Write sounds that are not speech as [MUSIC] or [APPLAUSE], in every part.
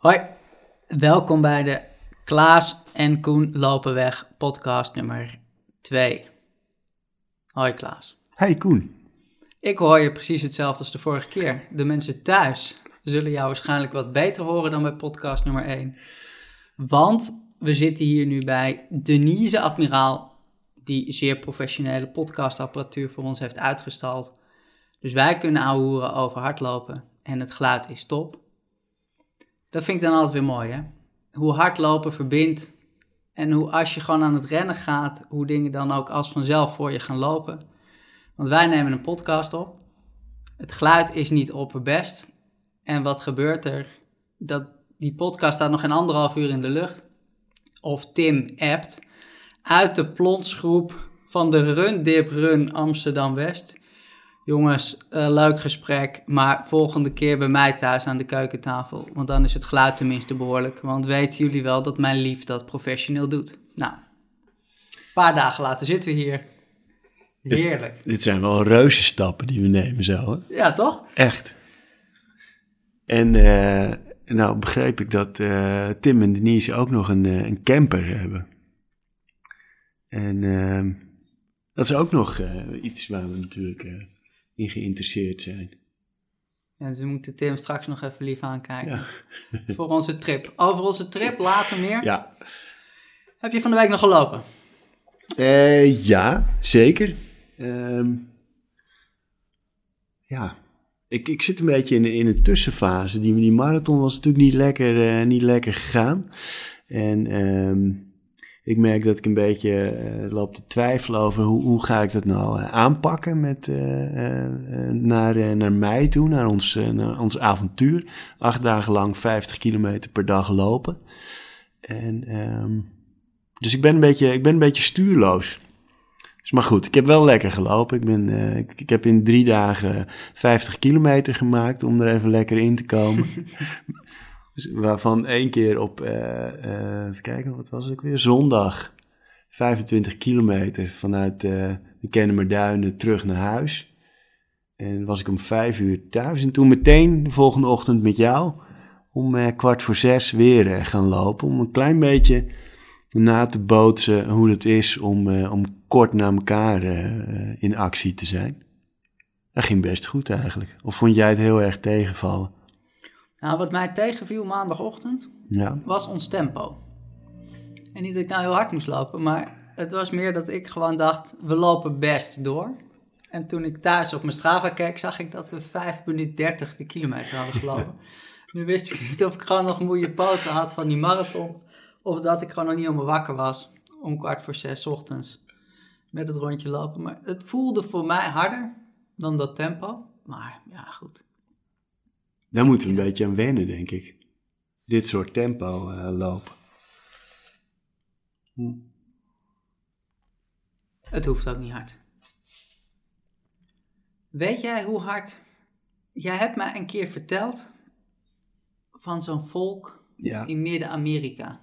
Hoi, welkom bij de Klaas en Koen lopen weg podcast nummer 2. Hoi Klaas. Hey Koen. Ik hoor je precies hetzelfde als de vorige keer. De mensen thuis zullen jou waarschijnlijk wat beter horen dan bij podcast nummer 1. Want we zitten hier nu bij Denise Admiraal, die zeer professionele podcastapparatuur voor ons heeft uitgestald. Dus wij kunnen ouwehoeren over hardlopen en het geluid is top. Dat vind ik dan altijd weer mooi, hè? Hoe hardlopen verbindt en hoe als je gewoon aan het rennen gaat, hoe dingen dan ook als vanzelf voor je gaan lopen. Want wij nemen een podcast op. Het geluid is niet opperbest. En wat gebeurt er? Dat, die podcast staat nog geen anderhalf uur in de lucht. Of Tim appt uit de plonsgroep van de Run Dip Run Amsterdam West. Jongens, uh, leuk gesprek, maar volgende keer bij mij thuis aan de keukentafel. Want dan is het geluid tenminste behoorlijk. Want weten jullie wel dat mijn lief dat professioneel doet. Nou, een paar dagen later zitten we hier. Heerlijk. Dit, dit zijn wel reuze stappen die we nemen zo, hè? Ja, toch? Echt. En uh, nou begreep ik dat uh, Tim en Denise ook nog een, een camper hebben. En ehm, dat is ook nog iets waar we natuurlijk in geïnteresseerd zijn. En ze moeten Tim straks nog even lief aankijken. Ja. [LAUGHS] voor onze trip. Over onze trip later meer. Ja. Heb je van de week nog gelopen? Uh, ja, zeker. Uh, ja, ik, ik zit een beetje in, in een tussenfase. Die, die marathon was natuurlijk niet lekker, uh, niet lekker gegaan. En um, ik merk dat ik een beetje uh, loop te twijfelen over hoe, hoe ga ik dat nou uh, aanpakken met, uh, naar, naar mei toe, naar ons, ons avontuur. Acht dagen lang 50 kilometer per dag lopen. En, um, dus ik ben, een beetje, ik ben een beetje stuurloos. Dus maar goed, ik heb wel lekker gelopen. Ik, ben, ik, ik, heb in drie dagen 50 kilometer gemaakt om er even lekker in te komen. [LAUGHS] Dus waarvan één keer op, uh, uh, even kijken, wat was het weer? Zondag 25 kilometer vanuit uh, de Kennemerduinen terug naar huis. En was ik om vijf uur thuis. En toen meteen de volgende ochtend met jou om kwart voor zes weer gaan lopen. Om een klein beetje na te bootsen hoe het is om, om kort na elkaar in actie te zijn. Dat ging best goed eigenlijk. Of vond jij het heel erg tegenvallen? Nou, wat mij tegenviel maandagochtend ja. was ons tempo. En niet dat ik nou heel hard moest lopen, maar het was meer dat ik gewoon dacht, we lopen best door. En toen ik thuis op mijn Strava keek, zag ik dat we 5 minuten 30 de kilometer hadden gelopen. [LAUGHS] nu wist ik niet of ik gewoon nog moeie poten had van die marathon, of dat ik gewoon nog niet helemaal wakker was om kwart voor zes ochtends met het rondje lopen. Maar het voelde voor mij harder dan dat tempo. Maar ja, goed. Daar moeten we een beetje aan wennen, denk ik. Dit soort tempo uh, lopen. Hm. Het hoeft ook niet hard. Weet jij hoe hard? Jij hebt mij een keer verteld van zo'n volk ja. in Midden-Amerika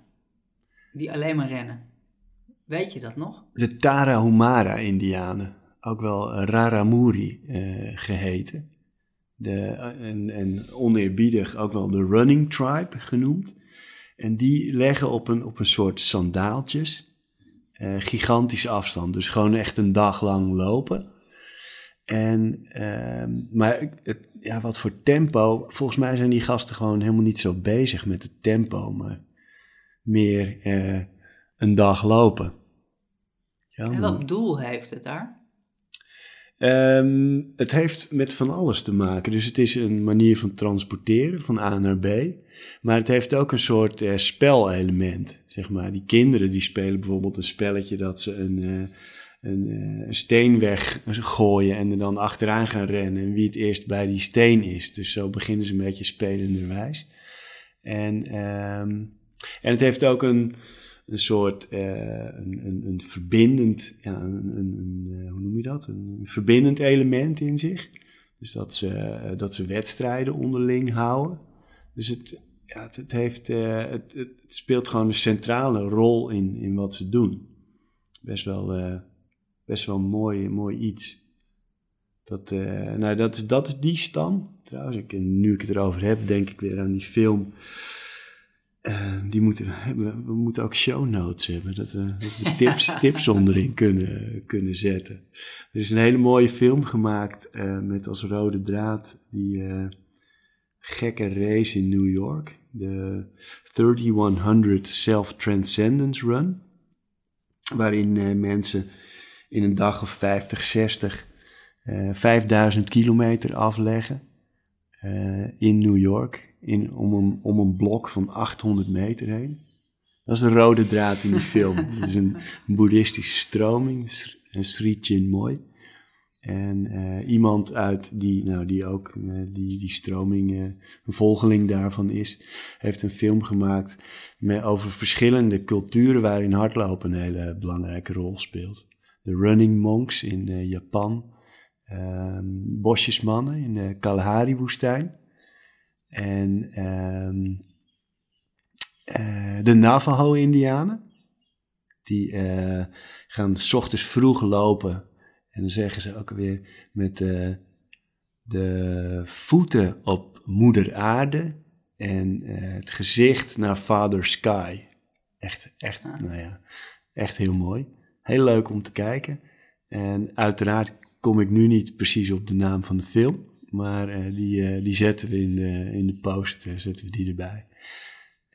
die alleen maar rennen. Weet je dat nog? De Tarahumara-Indianen, ook wel Raramuri uh, geheten de, en, en oneerbiedig ook wel de running tribe genoemd. En die leggen op een, op een soort sandaaltjes uh, gigantische afstand. Dus gewoon echt een dag lang lopen. En, uh, maar het, ja, wat voor tempo. Volgens mij zijn die gasten gewoon helemaal niet zo bezig met het tempo, maar meer uh, een dag lopen. Ja, en wat doel heeft het daar? Um, het heeft met van alles te maken. Dus het is een manier van transporteren van A naar B. Maar het heeft ook een soort uh, spelelement. Zeg maar. Die kinderen die spelen bijvoorbeeld een spelletje dat ze een, uh, een, uh, een steen weggooien en er dan achteraan gaan rennen. En wie het eerst bij die steen is. Dus zo beginnen ze een beetje spelenderwijs. En, um, en het heeft ook een een soort uh, een, een, een, verbindend, ja, een, een, uh, hoe noem je dat? Een verbindend element in zich. Dus dat ze, uh, dat ze wedstrijden onderling houden. Dus het, ja, het, heeft, het, het, speelt gewoon een centrale rol in, in wat ze doen. Best wel, best wel mooi, mooi iets. Dat, nou, dat, is, dat is die stam. Trouwens, ik, nu ik het erover heb, denk ik weer aan die film Uh, die moeten we, hebben, we moeten ook show notes hebben, dat we, dat we tips, [LAUGHS] tips onderin kunnen, kunnen zetten. Er is een hele mooie film gemaakt uh, met als rode draad die uh, gekke race in New York. De 3100 Self-Transcendence Run. Waarin mensen in een dag of 50, 60 5000 kilometer afleggen in New York in, om, een, om een blok van 800 meter heen. Dat is de rode draad in die film. [LAUGHS] Het is een, boeddhistische stroming, Sri Chinmoy. En uh, iemand uit die, nou, die ook uh, die, die stroming, uh, een volgeling daarvan is, heeft een film gemaakt met, over verschillende culturen waarin hardlopen een hele belangrijke rol speelt. De Running Monks in Japan, ehm, bosjesmannen in de Kalahari-woestijn en ehm, eh, de Navajo-Indianen. Die uh, gaan s ochtends vroeg lopen. En dan zeggen ze ook weer met uh, de voeten op moeder aarde en het gezicht naar Father Sky. Echt, echt, nou ja, echt heel mooi. Heel leuk om te kijken. En uiteraard kom ik nu niet precies op de naam van de film. Maar uh, die, uh, die zetten we in de, in de post, uh, zetten we die erbij.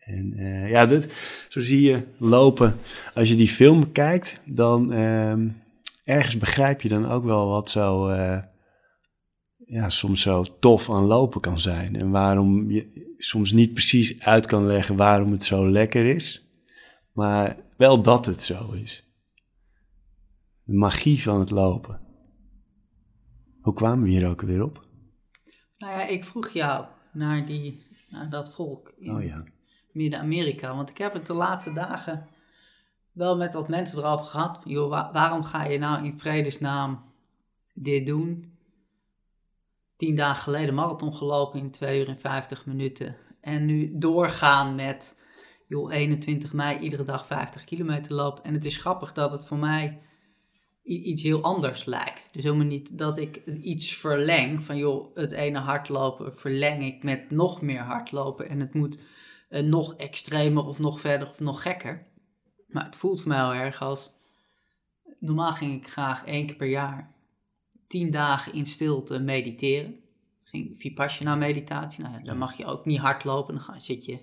En ja, dit, zo zie je lopen. Als je die film kijkt, dan ehm, ergens begrijp je dan ook wel wat zo, ja, soms zo tof aan lopen kan zijn. En waarom je soms niet precies uit kan leggen waarom het zo lekker is. Maar wel dat het zo is. De magie van het lopen. Hoe kwamen we hier ook weer op? Nou ja, ik vroeg jou naar, die, naar dat volk in oh ja. Midden-Amerika. Want ik heb het de laatste dagen wel met wat mensen erover gehad. Joh, waarom ga je nou in vredesnaam dit doen? Tien dagen geleden marathon gelopen in 2 uur en 50 minuten. En nu doorgaan met, joh, 21 mei iedere dag 50 kilometer lopen. En het is grappig dat het voor mij iets heel anders lijkt. Dus helemaal niet dat ik iets verleng van joh, het ene hardlopen verleng ik met nog meer hardlopen en het moet uh, nog extremer of nog verder of nog gekker. Maar het voelt voor mij heel erg als, normaal ging ik graag één keer per jaar tien dagen in stilte mediteren. Ging Vipassana meditatie, nou dan mag je ook niet hardlopen, dan zit je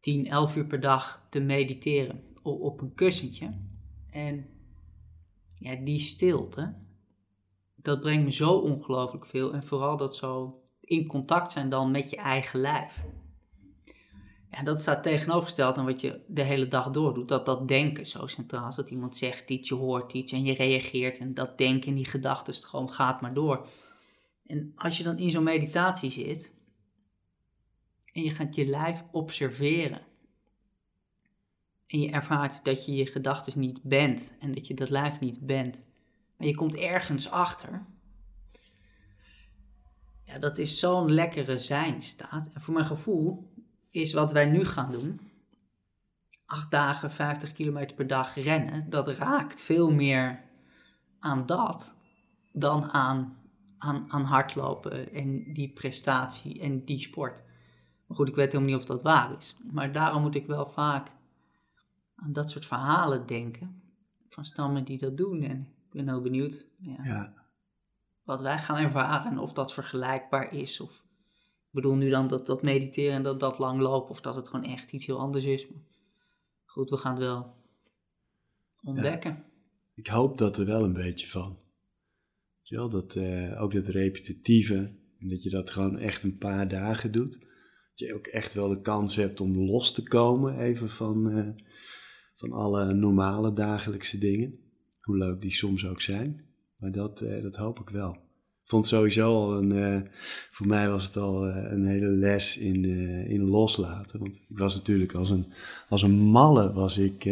10, 11 uur per dag te mediteren op, op een kussentje. En ja, die stilte, dat brengt me zo ongelooflijk veel. En vooral dat zo in contact zijn dan met je eigen lijf. Ja, dat staat tegenovergesteld aan wat je de hele dag door doet. Dat dat denken zo centraal is. Dat iemand zegt iets, je hoort iets en je reageert. En dat denken, die gedachten, gewoon gaat maar door. En als je dan in zo'n meditatie zit en je gaat je lijf observeren en je ervaart dat je je gedachten niet bent en dat je dat lijf niet bent, maar je komt ergens achter. Ja, dat is zo'n lekkere zijnstaat. En voor mijn gevoel is wat wij nu gaan doen, acht dagen, 50 kilometer per dag rennen, dat raakt veel meer aan dat dan aan, aan, aan hardlopen en die prestatie en die sport. Maar goed, ik weet helemaal niet of dat waar is. Maar daarom moet ik wel vaak aan dat soort verhalen denken. Van stammen die dat doen. En ik ben heel benieuwd ja, ja. wat wij gaan ervaren en of dat vergelijkbaar is. Of, ik bedoel nu dan dat, dat mediteren en dat dat lang lopen. Of dat het gewoon echt iets heel anders is. Maar goed, we gaan het wel ontdekken. Ik hoop dat er wel een beetje van. Wel, dat, uh, ook dat repetitieve. En dat je dat gewoon echt een paar dagen doet. Dat je ook echt wel de kans hebt om los te komen even van... Uh, van alle normale dagelijkse dingen. Hoe leuk die soms ook zijn. Maar dat, eh, dat hoop ik wel. Ik vond sowieso al een, uh, voor mij was het al uh, een hele les in, in loslaten. Want ik was natuurlijk als een, als een malle was ik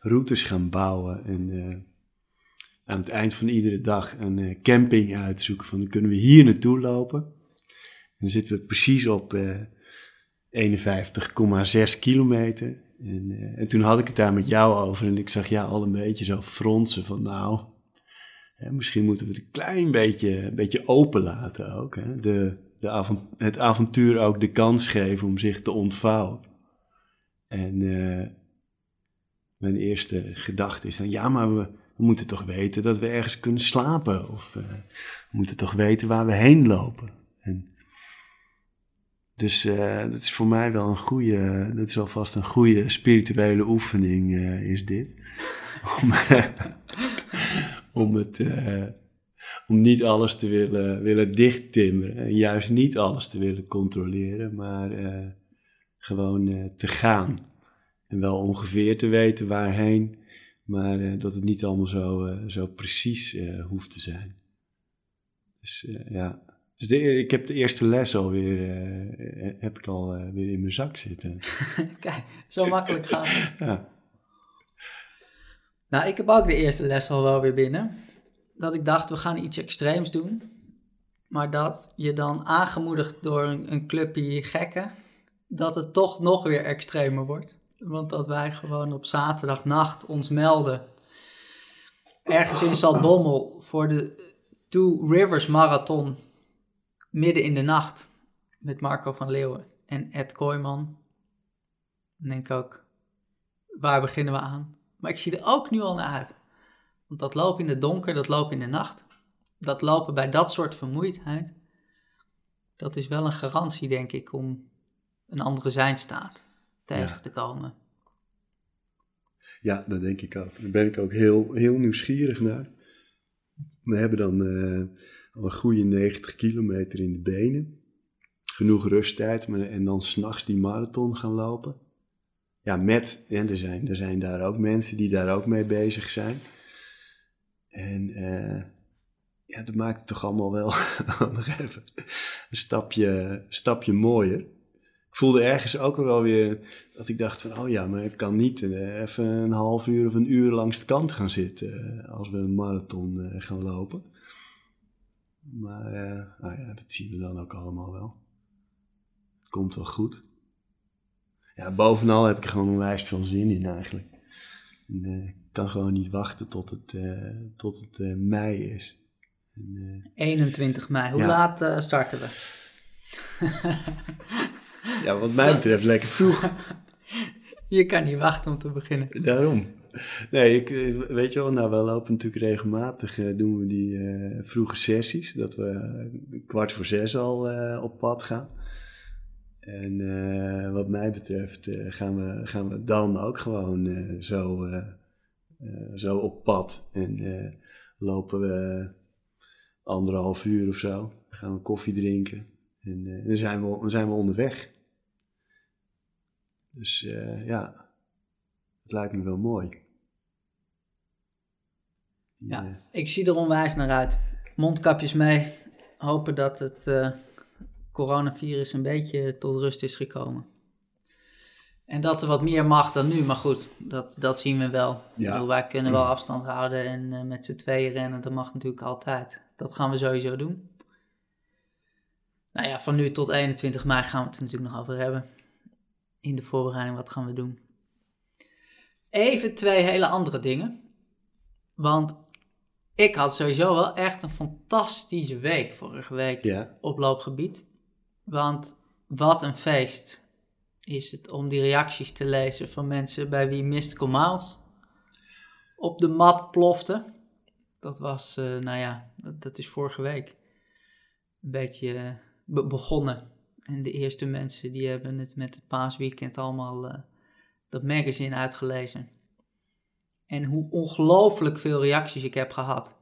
routes gaan bouwen. En aan het eind van iedere dag een camping uitzoeken. Van kunnen we hier naartoe lopen. En dan zitten we precies op 51,6 kilometer. En, uh, en, toen had ik het daar met jou over en ik zag jou al een beetje zo fronsen van nou, misschien moeten we het een klein beetje, een beetje open laten ook. Hè? De, de het avontuur ook de kans geven om zich te ontvouwen. En uh, mijn eerste gedachte is dan, ja, maar we, moeten toch weten dat we ergens kunnen slapen. Of uh, we moeten toch weten waar we heen lopen. En dus uh, dat is voor mij wel een goede, dat is alvast een goede spirituele oefening, is dit. [LAUGHS] om, om het om niet alles te willen, willen dichttimmeren. En juist niet alles te willen controleren, maar gewoon te gaan. En wel ongeveer te weten waarheen, maar dat het niet allemaal zo, zo precies hoeft te zijn. Dus ja. Dus de, ik heb de eerste les alweer heb ik al weer in mijn zak zitten. [LAUGHS] Kijk, zo makkelijk gaat [LAUGHS] ja. Nou, ik heb ook de eerste les al wel weer binnen dat ik dacht, we gaan iets extreems doen. Maar dat je dan aangemoedigd door een, een clubje gekken, dat het toch nog weer extremer wordt. Want dat wij gewoon op zaterdagnacht ons melden. Ergens in Zaltbommel voor de Two Rivers Marathon. Midden in de nacht. Met Marco van Leeuwen en Ed Kooijman. Dan denk ik ook, waar beginnen we aan? Maar ik zie er ook nu al naar uit. Want dat lopen in het donker, dat lopen in de nacht, dat lopen bij dat soort vermoeidheid, dat is wel een garantie, denk ik, om een andere zijnstaat tegen te komen. Ja, dat denk ik ook. Daar ben ik ook heel, heel nieuwsgierig naar. We hebben dan uh, een goede 90 kilometer in de benen. Genoeg rusttijd en dan s'nachts die marathon gaan lopen. Ja, met, en er zijn, er zijn daar ook mensen die daar ook mee bezig zijn. En uh, ja, dat maakt het toch allemaal wel [LAUGHS] nog even een stapje, stapje mooier. Ik voelde ergens ook wel weer dat ik dacht van, oh ja, maar ik kan niet uh, even een half uur of een uur langs de kant gaan zitten uh, als we een marathon gaan lopen. Maar nou ja, dat zien we dan ook allemaal wel. Het komt wel goed. Ja, bovenal heb ik gewoon een wijs veel zin in eigenlijk. En, kan gewoon niet wachten tot het, uh, tot het mei is. En, 21 eh, mei. Hoe ja. laat starten we? ja, wat mij betreft lekker vroeg. [LAUGHS] je kan niet wachten om te beginnen. Daarom. [LAUGHS] Nee, ik, weet je wel, nou, we lopen natuurlijk regelmatig, doen we die vroege sessies. Dat we kwart voor zes al op pad gaan. En wat mij betreft gaan, we, gaan we dan ook gewoon zo eh, zo op pad. En eh, lopen we anderhalf uur of zo. gaan we koffie drinken. En, eh, dan, zijn we, dan zijn we onderweg. Dus ja, het lijkt me wel mooi. Ja, ik zie er onwijs naar uit. Mondkapjes mee. Hopen dat het coronavirus een beetje tot rust is gekomen. En dat er wat meer mag dan nu, maar goed, dat, dat zien we wel. Ja. wij kunnen wel afstand houden en uh, met z'n tweeën rennen, dat mag natuurlijk altijd. Dat gaan we sowieso doen. Nou ja, van nu tot 21 mei gaan we het er natuurlijk nog over hebben. In de voorbereiding, wat gaan we doen? Even twee hele andere dingen. Want ik had sowieso wel echt een fantastische week vorige week op loopgebied. Want wat een feest is het om die reacties te lezen van mensen bij wie Mystical Miles op de mat plofte. Dat was, uh, nou ja, dat, is vorige week een beetje eh, begonnen. En de eerste mensen die hebben het met het paasweekend allemaal uh, dat magazine uitgelezen. En hoe ongelooflijk veel reacties ik heb gehad.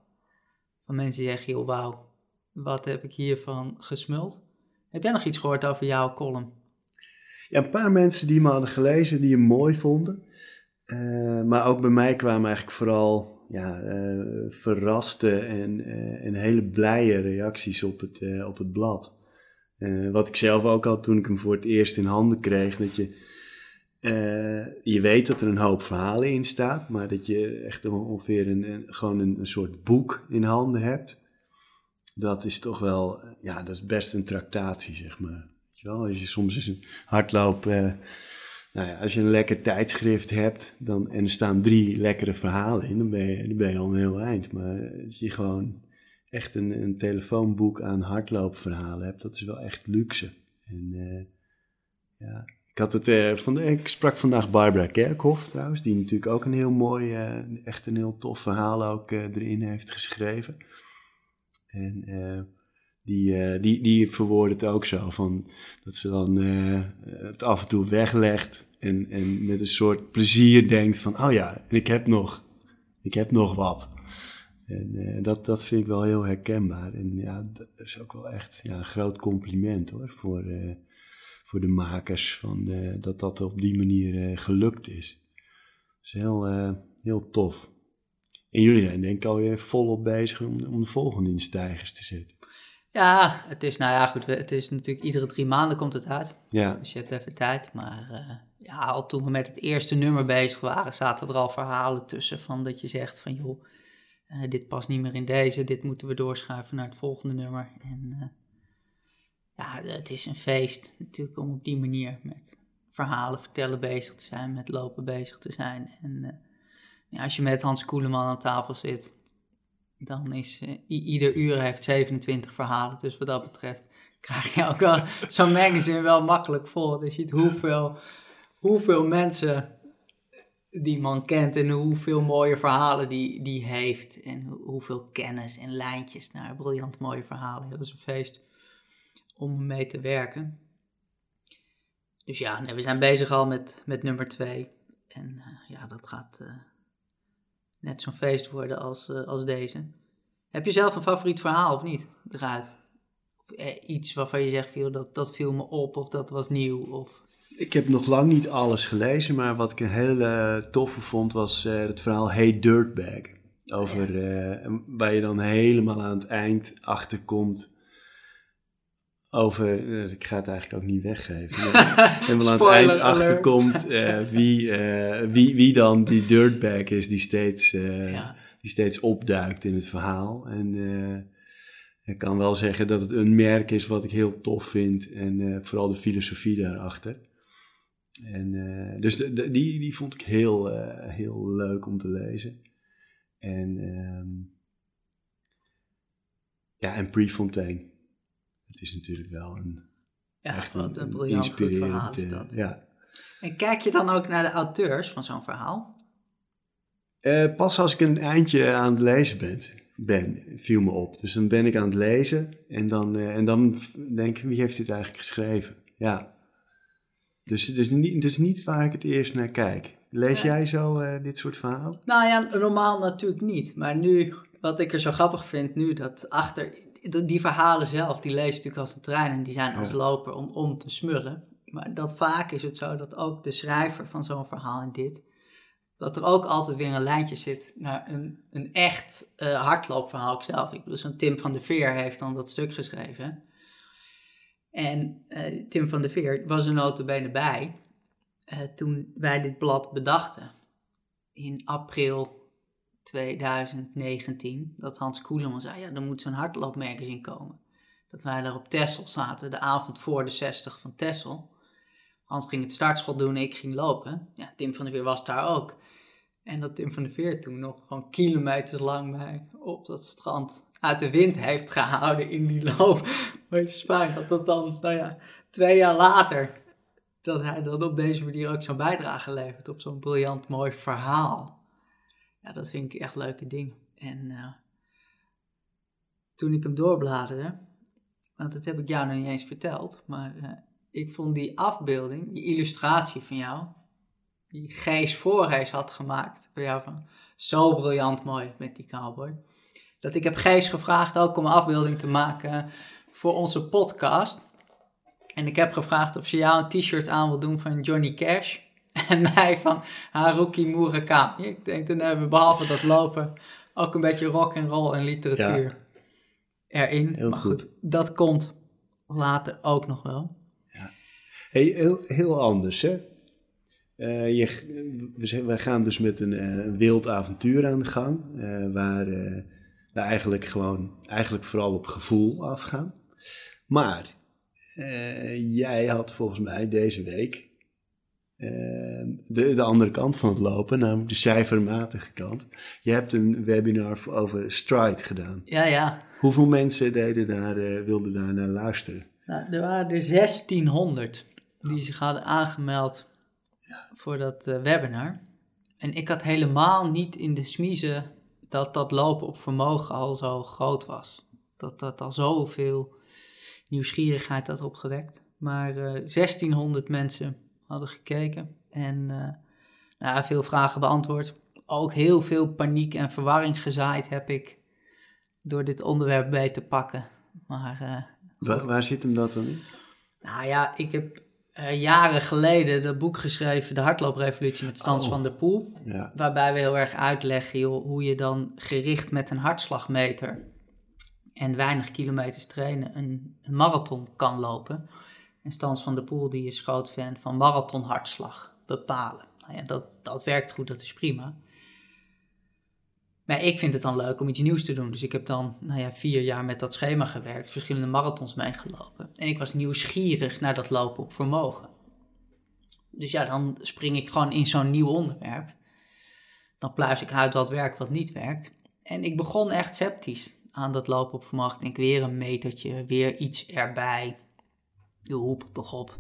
Van mensen die zeggen, joh, wauw, wat heb ik hiervan gesmuld. Heb jij nog iets gehoord over jouw column? Ja, een paar mensen die me hadden gelezen, die hem mooi vonden. Uh, maar ook bij mij kwamen eigenlijk vooral ja, uh, verraste en, uh, en hele blije reacties op het, op het blad. wat ik zelf ook had toen ik hem voor het eerst in handen kreeg. Dat je, je weet dat er een hoop verhalen in staat, maar dat je echt ongeveer een, gewoon een, soort boek in handen hebt. Dat is toch wel, ja, dat is best een tractatie, zeg maar. Als je soms eens een hardloop, eh, nou ja, als je een lekker tijdschrift hebt dan, en er staan drie lekkere verhalen in, dan ben je, dan ben je al een heel eind. Maar als je gewoon echt een, een telefoonboek aan hardloopverhalen hebt, dat is wel echt luxe. En uh, ja, Ik, had het, eh, ik sprak vandaag Barbara Kerkhoff trouwens, die natuurlijk ook een heel mooi, eh, echt een heel tof verhaal ook eh, erin heeft geschreven. En die, die, die verwoordt het ook zo, van, dat ze dan het af en toe weglegt en, en met een soort plezier denkt van, oh ja, en ik heb nog, ik heb nog wat. En dat, dat vind ik wel heel herkenbaar. En ja, dat is ook wel echt ja, een groot compliment hoor, voor, voor de makers, van, dat dat op die manier eh, gelukt is. Dat is heel, eh, heel tof. En jullie zijn denk ik alweer volop bezig om, om de volgende in stijgers te zetten. Ja, het is, nou ja, goed, het is natuurlijk iedere drie maanden komt het uit. Ja, Dus je hebt even tijd. Maar eh, ja, al toen we met het eerste nummer bezig waren, zaten er al verhalen tussen van dat je zegt van joh, dit past niet meer in deze, dit moeten we doorschuiven naar het volgende nummer. En ja, het is een feest natuurlijk om op die manier met verhalen vertellen bezig te zijn, met lopen bezig te zijn. En eh, ja, als je met Hans Koeleman aan tafel zit, dan is eh, ieder uur heeft 27 verhalen. Dus wat dat betreft krijg je ook wel [LAUGHS] zo'n magazine wel makkelijk vol. Je ziet hoeveel, hoeveel mensen die man kent en hoeveel mooie verhalen die, die heeft. En hoe- hoeveel kennis en lijntjes naar briljant mooie verhalen. Dat is een feest om mee te werken. Dus ja, nee, we zijn bezig al met, met nummer twee. En eh, ja, dat gaat eh, net zo'n feest worden als, eh, als deze. Heb je zelf een favoriet verhaal of niet eruit? Of eh, iets waarvan je zegt, "Joh, dat, dat viel me op of dat was nieuw? Of... ik heb nog lang niet alles gelezen, maar wat ik een hele toffe vond was het verhaal Hey Dirtbag. Over, waar je dan helemaal aan het eind achterkomt over, eh, ik ga het eigenlijk ook niet weggeven, [LAUGHS] helemaal aan het eind achterkomt eh, wie, eh, wie, wie dan die dirtbag is die steeds, Ja. die steeds opduikt in het verhaal. En ik kan wel zeggen dat het een merk is wat ik heel tof vind en vooral de filosofie daarachter. En, dus de, de- die, die vond ik heel, heel leuk om te lezen. En, ehm, ja, en Prefontaine. Het is natuurlijk wel een, Ja, echt wat een een briljant goed verhaal is inspirerend, dat. eh, ja. En kijk je dan ook naar de auteurs van zo'n verhaal? Eh, pas als ik een eindje aan het lezen ben, ben, viel me op. Dus dan ben ik aan het lezen en dan, eh, en dan denk ik, wie heeft dit eigenlijk geschreven? Ja. Dus het is niet, het is niet waar ik het eerst naar kijk. Lees Ja. jij zo eh, dit soort verhalen? Nou ja, normaal natuurlijk niet. Maar nu, wat ik er zo grappig vind nu, dat achter die verhalen zelf, die lees je natuurlijk als een trein en die zijn als loper om, om te smurren. Maar dat vaak is het zo dat ook de schrijver van zo'n verhaal en dit, dat er ook altijd weer een lijntje zit naar een, een echt eh, hardloopverhaal zelf. Ik bedoel, zo'n Tim van de Veer heeft dan dat stuk geschreven. En eh, Tim van de Veer was er notabene bij eh, toen wij dit blad bedachten in april 2019 dat Hans Koeleman zei, ja, er moet zo'n hardloopmagazine komen. Dat wij daar op Tessel zaten, de avond voor de 60 van Tessel. Hans ging het startschot doen en ik ging lopen. Ja, Tim van der Veer was daar ook. En dat Tim van der Veer toen nog gewoon kilometers lang mij op dat strand uit de wind heeft gehouden in die loop. Weet je, Spanje, dat dat dan, nou ja, twee jaar later, dat hij dan op deze manier ook zo'n bijdrage levert op zo'n briljant mooi verhaal. Ja, dat vind ik echt leuke dingen. En eh, toen ik hem doorbladerde, want dat heb ik jou nog niet eens verteld, maar eh, ik vond die afbeelding, die illustratie van jou, die Gees Voorhees had gemaakt bij jou van, zo briljant mooi met die cowboy. Dat ik heb Gees gevraagd ook om een afbeelding te maken voor onze podcast. En ik heb gevraagd of ze jou een t-shirt aan wil doen van Johnny Cash. [LAUGHS] En mij van Haruki Murakami. Ik denk, dan hebben we behalve dat lopen ook een beetje rock and roll en literatuur erin. Heel maar goed. goed, dat komt later ook nog wel. Hey, heel, heel anders, hè? Eh, je, we, gaan dus met een eh, wild avontuur aan de gang, eh, waar we eigenlijk gewoon, eigenlijk vooral op gevoel afgaan. Maar jij had volgens mij deze week de, de andere kant van het lopen, namelijk de cijfermatige kant. Je hebt een webinar over Stride gedaan. Ja, ja. Hoeveel mensen deden daar, eh, wilden daar naar luisteren? Nou, er waren er 1600. die zich hadden aangemeld voor dat eh, webinar. En ik had helemaal niet in de smiezen dat dat lopen op vermogen al zo groot was. Dat dat al zoveel nieuwsgierigheid had opgewekt. Maar eh 1600 mensen hadden gekeken en eh, nou, veel vragen beantwoord. Ook heel veel paniek en verwarring gezaaid heb ik door dit onderwerp bij te pakken. Maar eh, Waar, waar zit hem dat dan in? nou ja, ik heb eh, jaren geleden dat boek geschreven, De Hardlooprevolutie met Stans Oh. van der Poel. Ja. Waarbij we heel erg uitleggen joh, hoe je dan gericht met een hartslagmeter en weinig kilometers trainen een, een marathon kan lopen. En Stans van der Poel die is groot fan van marathonhartslag bepalen. Nou ja, dat, dat werkt goed, dat is prima. Maar ik vind het dan leuk om iets nieuws te doen. Dus ik heb dan nou ja, vier jaar met dat schema gewerkt, verschillende marathons meegelopen. En ik was nieuwsgierig naar dat lopen op vermogen. Dus ja, dan spring ik gewoon in zo'n nieuw onderwerp. Dan pluis ik uit wat werkt, wat niet werkt. En ik begon echt sceptisch aan dat lopen op vermogen. Ik denk weer een metertje, weer iets erbij. De hoep toch op.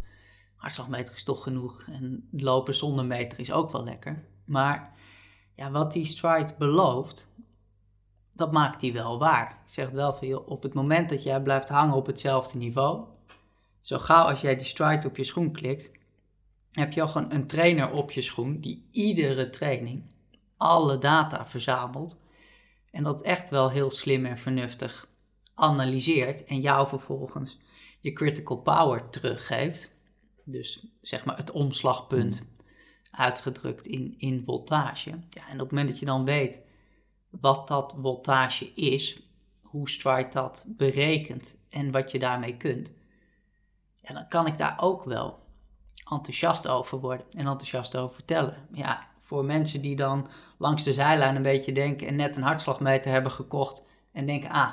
Hartslagmeter is toch genoeg. En lopen zonder meter is ook wel lekker. Maar ja, wat die stride belooft, dat maakt hij wel waar. Ik zeg wel van, op het moment dat jij blijft hangen op hetzelfde niveau, zo gauw als jij die stride op je schoen klikt, heb je al gewoon een trainer op je schoen die iedere training alle data verzamelt en dat echt wel heel slim en vernuftig analyseert en jou vervolgens je critical power teruggeeft. Dus zeg maar het omslagpunt uitgedrukt in, in voltage. Ja, en op het moment dat je dan weet wat dat voltage is, hoe Stride dat berekent en wat je daarmee kunt, ja, dan kan ik daar ook wel enthousiast over worden en enthousiast over vertellen. Ja, voor mensen die dan langs de zijlijn een beetje denken en net een hartslagmeter hebben gekocht en denken, ah,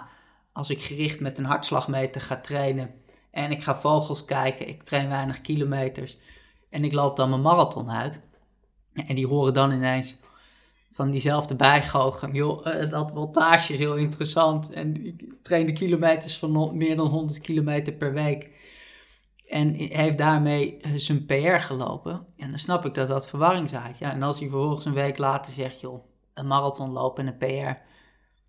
als ik gericht met een hartslagmeter ga trainen en ik ga vogels kijken, ik train weinig kilometers en ik loop dan mijn marathon uit. En die horen dan ineens van diezelfde bijgoochem, joh, eh, dat voltage is heel interessant en ik train de kilometers van meer dan 100 kilometer per week. En heeft daarmee eh, zijn PR gelopen. En dan snap ik dat dat verwarring zaait. Ja, en als hij vervolgens een week later zegt, joh, een marathon lopen en een PR,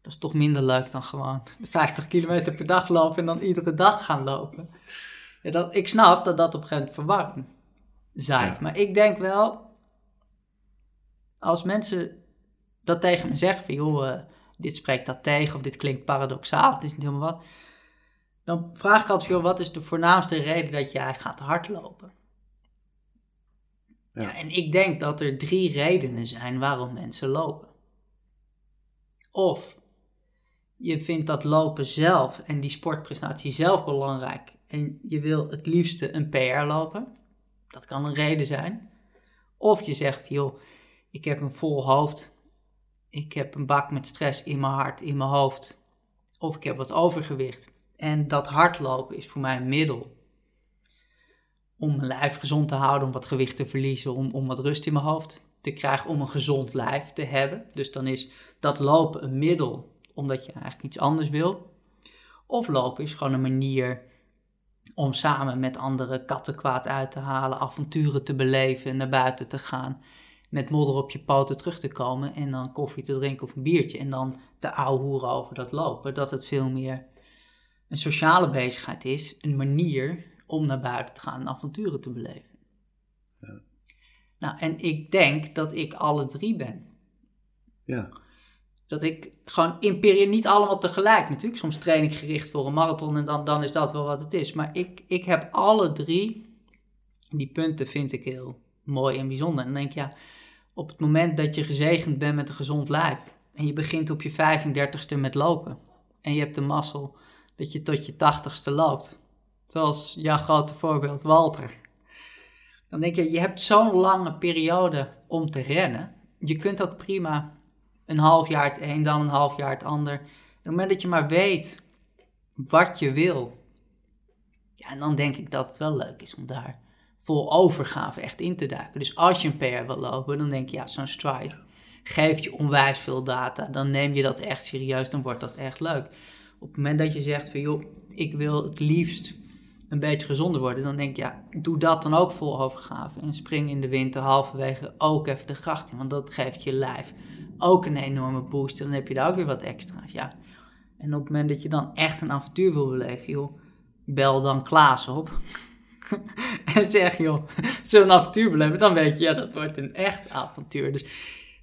dat is toch minder leuk dan gewoon 50 kilometer per dag lopen en dan iedere dag gaan lopen. Ja, dat, ik snap dat dat op een gegeven moment verwarring zaait. Ja. Maar ik denk wel, als mensen dat tegen me zeggen, van joh, eh, dit spreekt dat tegen, of dit klinkt paradoxaal, dit is niet helemaal wat. Dan vraag ik altijd, van, joh, wat is de voornaamste reden dat jij gaat hardlopen? Ja. Ja, en ik denk dat er drie redenen zijn waarom mensen lopen. Of je vindt dat lopen zelf en die sportprestatie zelf belangrijk en je wil het liefste een PR lopen. Dat kan een reden zijn. Of je zegt, joh, ik heb een vol hoofd. Ik heb een bak met stress in mijn hart, in mijn hoofd. Of ik heb wat overgewicht. En dat hardlopen is voor mij een middel om mijn lijf gezond te houden, om wat gewicht te verliezen, om, om wat rust in mijn hoofd te krijgen, om een gezond lijf te hebben. Dus dan is dat lopen een middel, omdat je eigenlijk iets anders wil. Of lopen is gewoon een manier om samen met anderen kattenkwaad uit te halen, avonturen te beleven, naar buiten te gaan, met modder op je poten terug te komen en dan koffie te drinken of een biertje en dan te ouwehoeren over dat lopen. Dat het veel meer een sociale bezigheid is, een manier om naar buiten te gaan en avonturen te beleven. Ja. Nou, en ik denk dat ik alle drie ben. Ja. Dat ik gewoon in niet allemaal tegelijk natuurlijk. Soms train ik gericht voor een marathon en dan, dan is dat wel wat het is. Maar ik, ik heb alle drie, die punten vind ik heel mooi en bijzonder. En dan denk ik, ja, op het moment dat je gezegend bent met een gezond lijf. En je begint op je 35ste met lopen. En je hebt de mazzel dat je tot je 80ste loopt. Zoals jouw grote voorbeeld Walter. Dan denk je, je hebt zo'n lange periode om te rennen. Je kunt ook prima een half jaar het een, dan een half jaar het ander. Op het moment dat je maar weet wat je wil. Ja, en dan denk ik dat het wel leuk is om daar vol overgave echt in te duiken. Dus als je een PR wil lopen, dan denk je, ja, zo'n stride geeft je onwijs veel data. Dan neem je dat echt serieus, dan wordt dat echt leuk. Op het moment dat je zegt van, joh, ik wil het liefst een beetje gezonder worden, dan denk ik, ja, doe dat dan ook vol overgave. En spring in de winter halverwege ook even de gracht in, want dat geeft je lijf ook een enorme boost. Dan heb je daar ook weer wat extra's, ja. En op het moment dat je dan echt een avontuur wil beleven, joh, bel dan Klaas op. [LAUGHS] en zeg, joh, een avontuur beleven? Dan weet je, ja, dat wordt een echt avontuur. Dus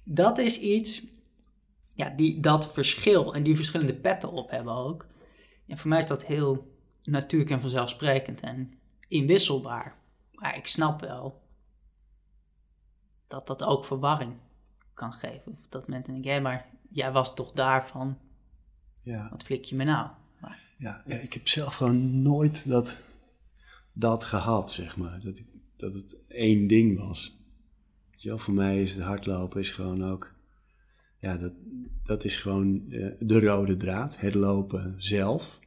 dat is iets, ja, die, dat verschil en die verschillende petten op hebben ook. En voor mij is dat heel natuurlijk en vanzelfsprekend en inwisselbaar. Maar ik snap wel dat dat ook verwarring kan geven. Of dat mensen denken, hé, maar jij was toch daarvan? Ja. Wat flik je me nou? Maar... Ja, ja, ik heb zelf gewoon nooit dat, dat gehad, zeg maar. Dat, ik, dat het één ding was. Ja, voor mij is het hardlopen is gewoon ook... Ja, dat, dat is gewoon uh, de rode draad. Het lopen zelf.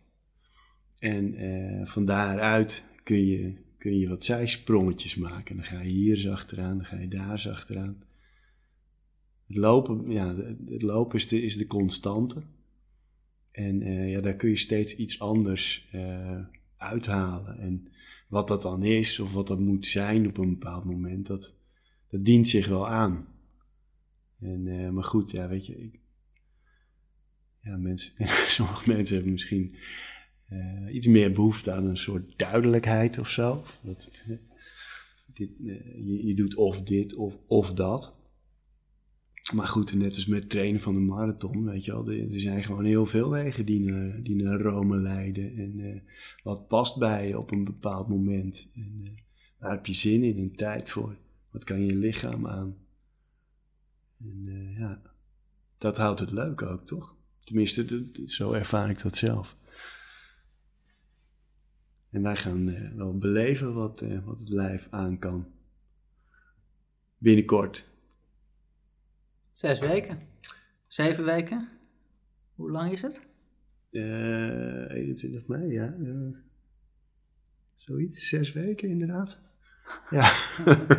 En uh, van daaruit kun je, kun je wat zijsprongetjes maken. Dan ga je hier eens achteraan, dan ga je daar eens achteraan. Het lopen, ja, het lopen is de, is de constante. En uh, ja, daar kun je steeds iets anders uh, uithalen. En wat dat dan is, of wat dat moet zijn op een bepaald moment, dat, dat dient zich wel aan. En, uh, maar goed, ja, weet je, ik, ja, mensen, [LAUGHS] sommige mensen hebben misschien iets meer behoefte aan een soort duidelijkheid of zo. Dat dit, je, je doet of dit of, of dat. Maar goed, net als met trainen van de marathon, weet je wel, er zijn gewoon heel veel wegen die naar, die naar Rome leiden. En uh, wat past bij je op een bepaald moment. En waar heb je zin in en tijd voor? Wat kan je lichaam aan? En uh, ja, dat houdt het leuk ook, toch? Tenminste, zo ervaar ik dat zelf. En wij gaan wel beleven wat, wat het lijf aan kan. Binnenkort. Zes weken. Zeven weken. Hoe lang is het? Uh, 21 mei, ja. Uh, zoiets, zes weken inderdaad. Ja,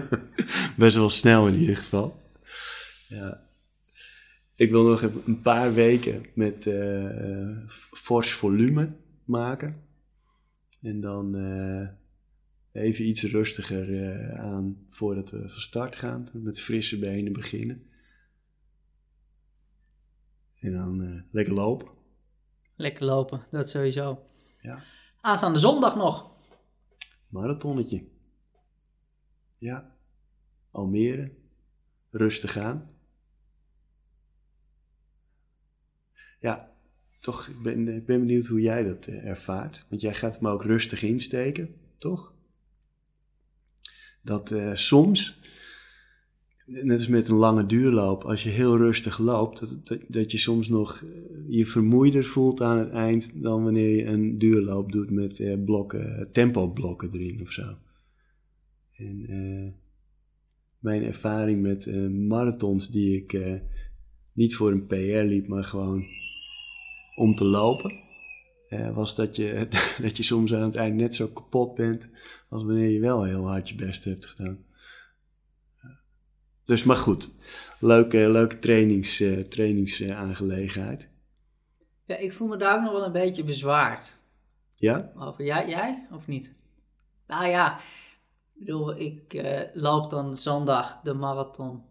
[LAUGHS] best wel snel in ieder geval. Ja. Ik wil nog een paar weken met uh, fors volume maken. En dan uh, even iets rustiger uh, aan voordat we van start gaan. Met frisse benen beginnen. En dan uh, lekker lopen. Lekker lopen, dat sowieso. Ja. Aanstaande zondag nog. Marathonnetje. Ja. Almere. Rustig aan. Ja, toch, ik ben, ik ben benieuwd hoe jij dat uh, ervaart. Want jij gaat hem ook rustig insteken, toch? Dat uh, soms net als met een lange duurloop, als je heel rustig loopt, dat, dat, je soms nog eh, je vermoeider voelt aan het eind dan wanneer je een duurloop doet met eh, blokken, tempo-blokken erin of zo. En eh, mijn ervaring met eh, marathons die ik eh, niet voor een PR liep, maar gewoon om te lopen, was dat je, [LAUGHS] dat je soms aan het eind net zo kapot bent als wanneer je wel heel hard je best hebt gedaan. Dus maar goed, leuke, leuke trainings, uh, trainingsaangelegenheid. ja, ik voel me daar ook nog wel een beetje bezwaard. Ja? Over jij, jij of niet? Nou ja, ik bedoel, ik uh, loop dan zondag de marathon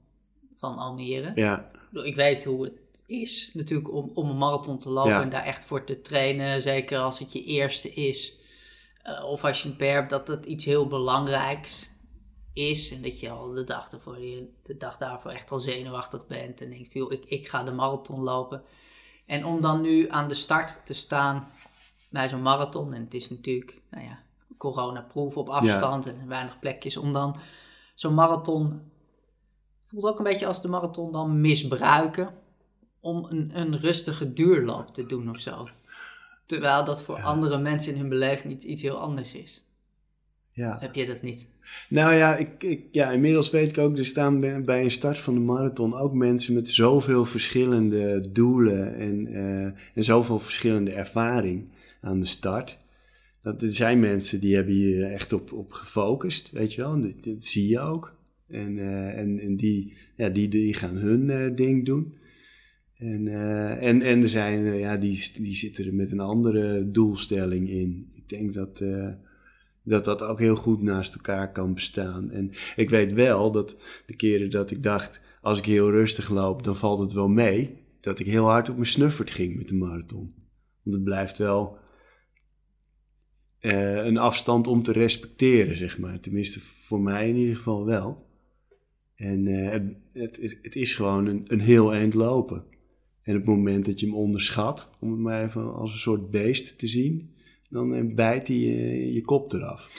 van Almere. Ja. Ik, weet hoe het is natuurlijk om, om een marathon te lopen Ja. en daar echt voor te trainen. Zeker als het je eerste is. Uh, of als je een per hebt, dat dat iets heel belangrijks is. En dat je al de dag, ervoor, de dag daarvoor echt al zenuwachtig bent. En denkt, joh, ik, ik ga de marathon lopen. En om dan nu aan de start te staan bij zo'n marathon. En het is natuurlijk, nou ja, coronaproof op afstand en weinig plekjes. Om dan zo'n marathon, voelt ook een beetje als de marathon dan misbruiken. Om een, een rustige duurloop te doen of zo. Terwijl dat voor Ja. andere mensen in hun beleving iets, iets heel anders is. Ja. Of heb je dat niet? Nou ja, ik, ik, ja, inmiddels weet ik ook, er staan bij, een start van de marathon ook mensen met zoveel verschillende doelen en, eh, en zoveel verschillende ervaring aan de start. Dat er zijn mensen die hebben hier echt op, op gefocust, weet je wel, en dat, dat zie je ook. En, eh, en, en die, ja, die, die gaan hun eh, ding doen. En, en, en er zijn, ja, die, die zitten er met een andere doelstelling in. Ik denk dat, dat dat ook heel goed naast elkaar kan bestaan. En ik weet wel dat de keren dat ik dacht, als ik heel rustig loop, dan valt het wel mee. Dat ik heel hard op mijn snuffert ging met de marathon. Want het blijft wel uh, een afstand om te respecteren, zeg maar. Tenminste, voor mij in ieder geval wel. En uh, het, het, het, is gewoon een, een heel eind lopen. En op het moment dat je hem onderschat, om het maar even als een soort beest te zien, dan eh, bijt hij je, je kop eraf.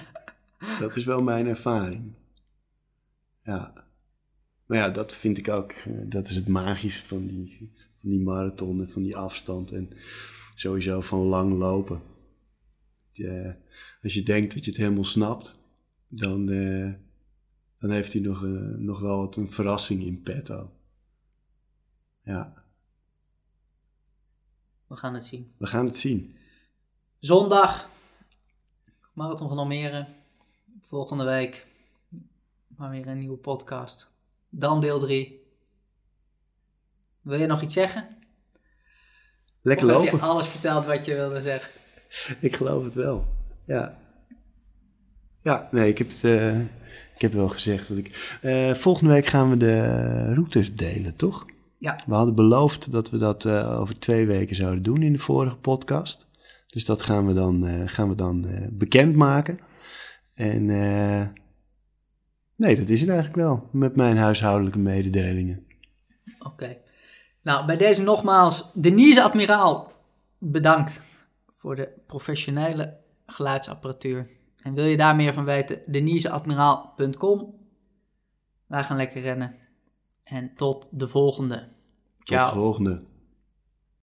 [LAUGHS] dat is wel mijn ervaring. Ja. Maar ja, dat vind ik ook, dat is het magische van die, van die marathon en van die afstand en sowieso van lang lopen. Uh, als je denkt dat je het helemaal snapt, dan, uh, dan heeft hij nog, uh, nog wel wat een verrassing in petto. Ja. We gaan het zien. We gaan het zien. Zondag, Marathon van Almere. Volgende week maar weer een nieuwe podcast. Dan deel 3. Wil je nog iets zeggen? Lekker of lopen. Heb je alles verteld wat je wilde zeggen? ik geloof het wel. Ja. Ja, nee, ik heb het, uh, ik heb wel gezegd. Wat ik, uh, volgende week gaan we de routes delen, toch? Ja. We hadden beloofd dat we dat uh, over twee weken zouden doen in de vorige podcast. Dus dat gaan we dan, gaan we dan bekendmaken. En nee, dat is het eigenlijk wel. Met mijn huishoudelijke mededelingen. Oké. Okay. Nou, bij deze nogmaals, Denise Admiraal, bedankt voor de professionele geluidsapparatuur. En wil je daar meer van weten, deniseadmiraal.com. Wij gaan lekker rennen. En tot de volgende. Ciao. Tot de volgende.